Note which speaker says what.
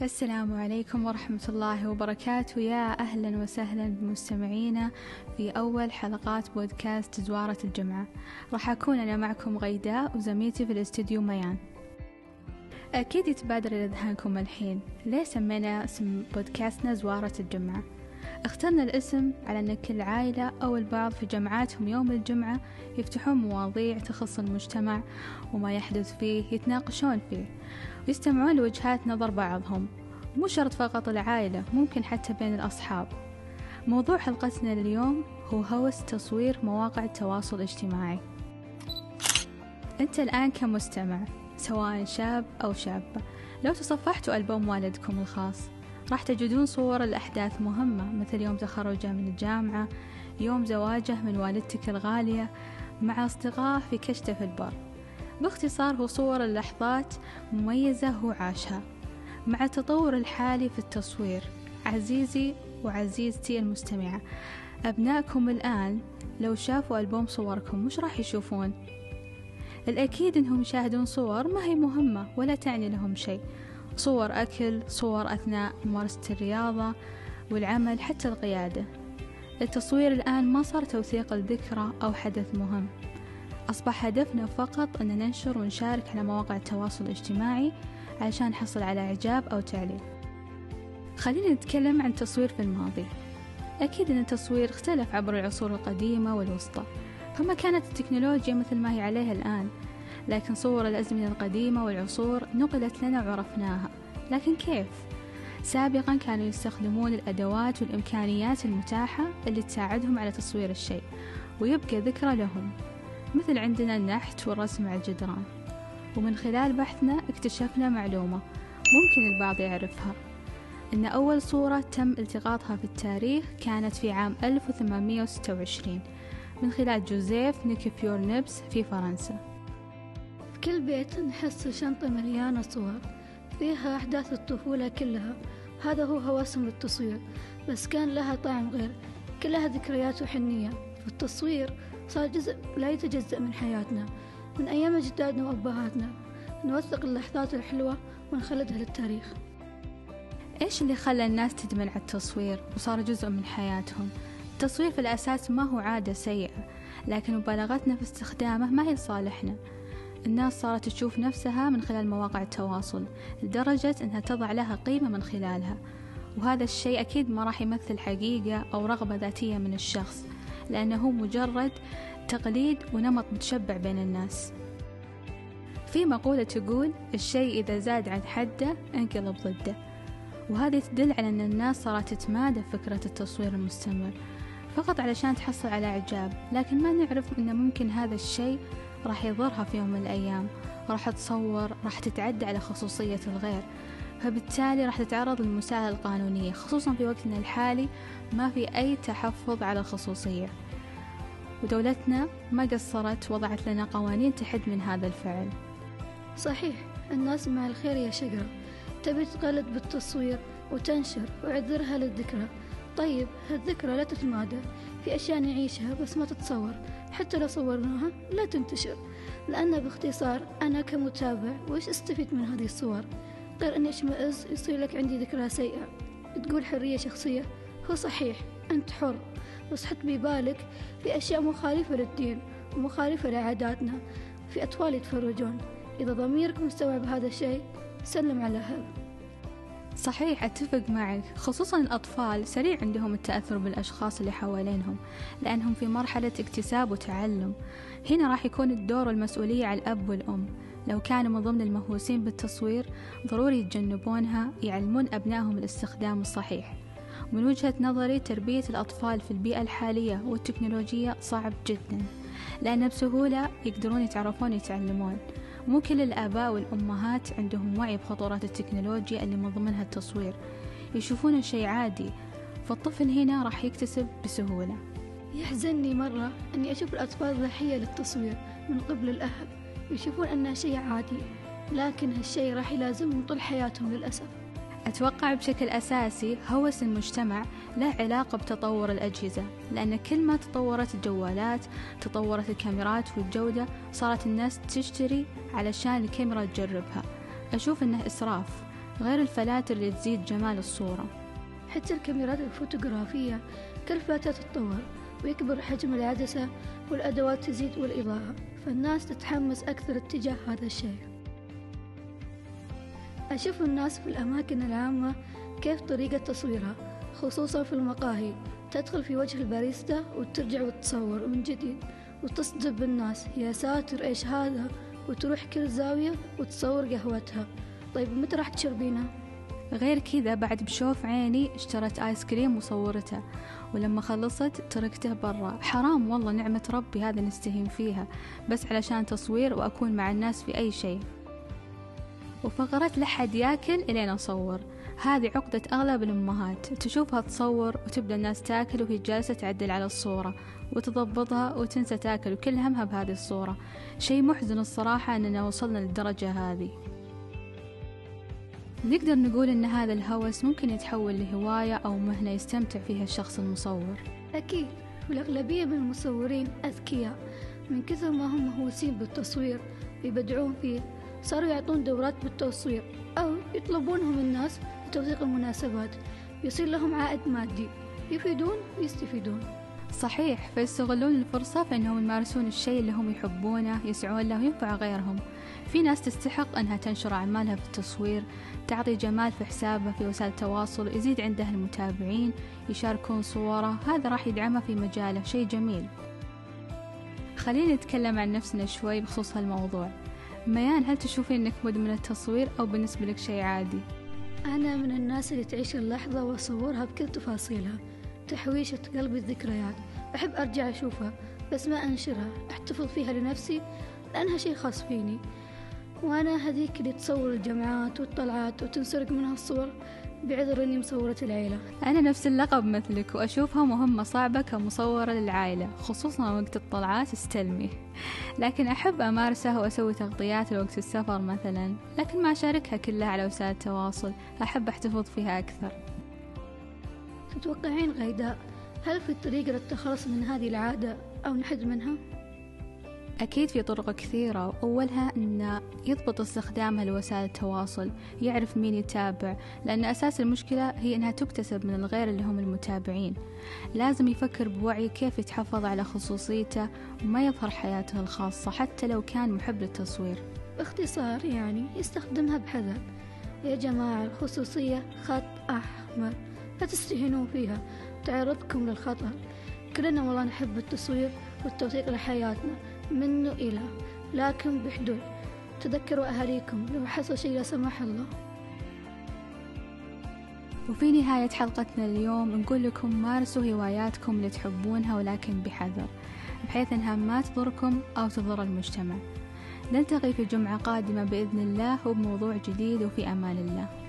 Speaker 1: السلام عليكم ورحمة الله وبركاته. يا أهلا وسهلا بمستمعينا في أول حلقات بودكاست زوارة الجمعة. راح أكون أنا معكم غيداء وزميلتي في الاستديو ميان. أكيد يتبادر إلى ذهنكم الحين. ليه سمينا اسم بودكاستنا زوارة الجمعة. اخترنا الاسم على أن كل عائلة أو البعض في جمعاتهم يوم الجمعة يفتحون مواضيع تخص المجتمع وما يحدث فيه يتناقشون فيه ويستمعون لوجهات نظر بعضهم. مو شرط فقط العائلة ممكن حتى بين الأصحاب. موضوع حلقتنا اليوم هو هوس تصوير مواقع التواصل الاجتماعي. أنت الآن كمستمع سواء شاب أو شابة. لو تصفحتوا ألبوم والدكم الخاص. راح تجدون صور الأحداث مهمة مثل يوم تخرجه من الجامعة يوم زواجه من والدتك الغالية مع أصدقائه في كشته في البر. باختصار هو صور اللحظات مميزة هو عاشها مع التطور الحالي في التصوير. عزيزي وعزيزتي المستمعة أبنائكم الآن لو شافوا ألبوم صوركم وش راح يشوفون؟ الأكيد أنهم يشاهدون صور ما هي مهمة ولا تعني لهم شيء. صور أكل صور أثناء ممارسة الرياضة والعمل حتى القيادة. التصوير الآن ما صار توثيق الذكرى أو حدث مهم. أصبح هدفنا فقط أن ننشر ونشارك على مواقع التواصل الاجتماعي علشان نحصل على إعجاب أو تعليق. خلينا نتكلم عن التصوير في الماضي. أكيد أن التصوير اختلف عبر العصور القديمة والوسطى فما كانت التكنولوجيا مثل ما هي عليها الآن. لكن صور الأزمنة القديمة والعصور نقلت لنا وعرفناها لكن كيف؟ سابقا كانوا يستخدمون الأدوات والإمكانيات المتاحة اللي تساعدهم على تصوير الشيء ويبقى ذكرى لهم مثل عندنا النحت والرسم على الجدران. ومن خلال بحثنا اكتشفنا معلومة ممكن البعض يعرفها أن أول صورة تم التقاطها في التاريخ كانت في عام 1826 من خلال جوزيف نيكيفيور نبس في فرنسا.
Speaker 2: كل بيت نحس شنطة مليانة صور فيها أحداث الطفولة كلها. هذا هو هوسم التصوير بس كان لها طعم غير كلها ذكريات وحنية. فالتصوير صار جزء لا يتجزأ من حياتنا من أيام أجدادنا وأبهاتنا. نوثق اللحظات الحلوة ونخلدها للتاريخ.
Speaker 1: إيش اللي خلى الناس تدمن على التصوير وصار جزء من حياتهم؟ التصوير في الأساس ما هو عادة سيئة لكن مبالغتنا في استخدامه ما هي لصالحنا. الناس صارت تشوف نفسها من خلال مواقع التواصل لدرجة أنها تضع لها قيمة من خلالها. وهذا الشيء أكيد ما راح يمثل حقيقة أو رغبة ذاتية من الشخص لأنه مجرد تقليد ونمط متشبع بين الناس. في مقولة تقول الشيء إذا زاد عن حده انقلب ضده وهذه تدل على أن الناس صارت تتمادى فكرة التصوير المستمر فقط علشان تحصل على إعجاب. لكن ما نعرف أن ممكن هذا الشيء راح يضرها في يوم من الأيام. راح تصور راح تتعدى على خصوصية الغير. فبالتالي راح تتعرض للمساءلة القانونية خصوصا في وقتنا الحالي ما في أي تحفظ على الخصوصية. ودولتنا ما قصرت وضعت لنا قوانين تحد من هذا الفعل.
Speaker 2: صحيح الناس مع الخير يا شقرة تبي تقلد بالتصوير وتنشر وعذرها للذكرى. طيب هالذكرى لا تتمادى. في أشياء نعيشها بس ما تتصور. حتى لو صورناها لا تنتشر. لأن باختصار أنا كمتابع وش أستفيد من هذه الصور؟ غير أني أشمئز يصير لك عندي ذكرى سيئة. تقول حرية شخصية؟ هو صحيح أنت حر. بس حط ببالك في أشياء مخالفة للدين ومخالفة لعاداتنا. في أطفال يتفرجون. إذا ضميرك مستوعب هذا الشيء سلم على هذا.
Speaker 1: صحيح أتفق معك. خصوصا الأطفال سريع عندهم التأثر بالأشخاص اللي حوالينهم لأنهم في مرحلة اكتساب وتعلم. هنا راح يكون الدور والمسؤولية على الأب والأم. لو كانوا من ضمن المهووسين بالتصوير ضروري يتجنبونها يعلمون أبنائهم الاستخدام الصحيح. من وجهة نظري تربية الأطفال في البيئة الحالية والتكنولوجية صعب جدا لأن بسهولة يقدرون يتعرفون يتعلمون مو كل الآباء والأمهات عندهم وعي بخطورات التكنولوجيا اللي من ضمنها التصوير. يشوفونه شيء عادي فالطفل هنا راح يكتسب بسهولة.
Speaker 2: يحزنني مرة أني أشوف الأطفال ضحية للتصوير من قبل الأهل يشوفون أنه شيء عادي لكن هالشيء راح يلازمهم طول حياتهم للأسف.
Speaker 1: أتوقع بشكل أساسي هوس المجتمع له علاقة بتطور الأجهزة لأن كل ما تطورت الجوالات تطورت الكاميرات والجودة صارت الناس تشتري علشان الكاميرا تجربها. أشوف أنه إسراف غير الفلاتر اللي تزيد جمال الصورة.
Speaker 2: حتى الكاميرات الفوتوغرافية كل فترة تتطور ويكبر حجم العدسة والأدوات تزيد والإضاءة فالناس تتحمس أكثر اتجاه هذا الشيء. أشوف الناس في الأماكن العامة كيف طريقة تصويرها خصوصا في المقاهي. تدخل في وجه الباريستا وترجع وتصور من جديد وتصدب الناس. يا ساتر إيش هذا؟ وتروح كل زاوية وتصور قهوتها. طيب متى راح تشربينها؟
Speaker 1: غير كذا بعد بشوف عيني اشترت آيس كريم وصورته ولما خلصت تركته برا. حرام والله نعمة ربي هذا نستهين فيها. بس علشان تصوير وأكون مع الناس في أي شيء. وفقرة لحد ياكل إلين أصور. هذه عقدة أغلب الأمهات. تشوفها تصور وتبدأ الناس تاكل وهي جالسة تعدل على الصورة وتضبطها وتنسى تاكل وكل همها بهذه الصورة. شيء محزن الصراحة أننا وصلنا للدرجة هذه. نقدر نقول أن هذا الهوس ممكن يتحول لهواية أو مهنة يستمتع فيها الشخص المصور.
Speaker 2: أكيد والأغلبية من المصورين أذكياء. من كثر ما هم مهووسين بالتصوير ويبدعون فيه صاروا يعطون دورات بالتصوير أو يطلبونهم الناس لتوثيق المناسبات. يصير لهم عائد مادي. يفيدون ويستفيدون
Speaker 1: صحيح فيستغلون الفرصة في أنهم يمارسون الشيء اللي هم يحبونه يسعون له وينفع غيرهم. في ناس تستحق أنها تنشر أعمالها في التصوير تعطي جمال في حسابها في وسائل التواصل يزيد عندها المتابعين يشاركون صوره. هذا راح يدعمها في مجاله. شيء جميل. خلينا نتكلم عن نفسنا شوي بخصوص هالموضوع. ميان هل تشوفين إنك مدمنة تصوير أو بالنسبة لك شيء عادي؟
Speaker 2: أنا من الناس اللي تعيش اللحظة وأصورها بكل تفاصيلها. تحويشة قلبي الذكريات. أحب أرجع أشوفها بس ما أنشرها. أحتفظ فيها لنفسي لأنها شيء خاص فيني. وأنا هذيك اللي تصور الجمعات والطلعات وتنسرق منها الصور بعذر إني مصورة العيلة.
Speaker 1: أنا نفس اللقب مثلك وأشوفها مهمة صعبة كمصورة للعائلة خصوصا وقت الطلعات استلمي لكن أحب أمارسها وأسوي تغطيات لوقت السفر مثلا لكن ما أشاركها كلها على وسائل التواصل أحب أحتفظ فيها أكثر.
Speaker 2: تتوقعين غيداء؟ هل في طريقة للتخلص من هذه العادة أو نحد منها؟
Speaker 1: أكيد في طرق كثيرة. وأولها أن يضبط استخدامها لوسائل التواصل يعرف مين يتابع لأن أساس المشكلة هي أنها تكتسب من الغير اللي هم المتابعين. لازم يفكر بوعي كيف يتحفظ على خصوصيته وما يظهر حياته الخاصة حتى لو كان محب للتصوير.
Speaker 2: باختصار يعني يستخدمها بحذر. يا جماعة الخصوصية خط أحمر. لا تستهينون فيها. تعرضكم للخطر. كلنا والله نحب التصوير والتوثيق لحياتنا. منه إلى لكن بحدود. تذكروا أهاليكم لو حصل شيء لا سمح الله.
Speaker 1: وفي نهاية حلقتنا اليوم نقول لكم مارسوا هواياتكم اللي تحبونها ولكن بحذر بحيث أنها ما تضركم أو تضر المجتمع. نلتقي في جمعة قادمة بإذن الله وبموضوع جديد وفي أمان الله.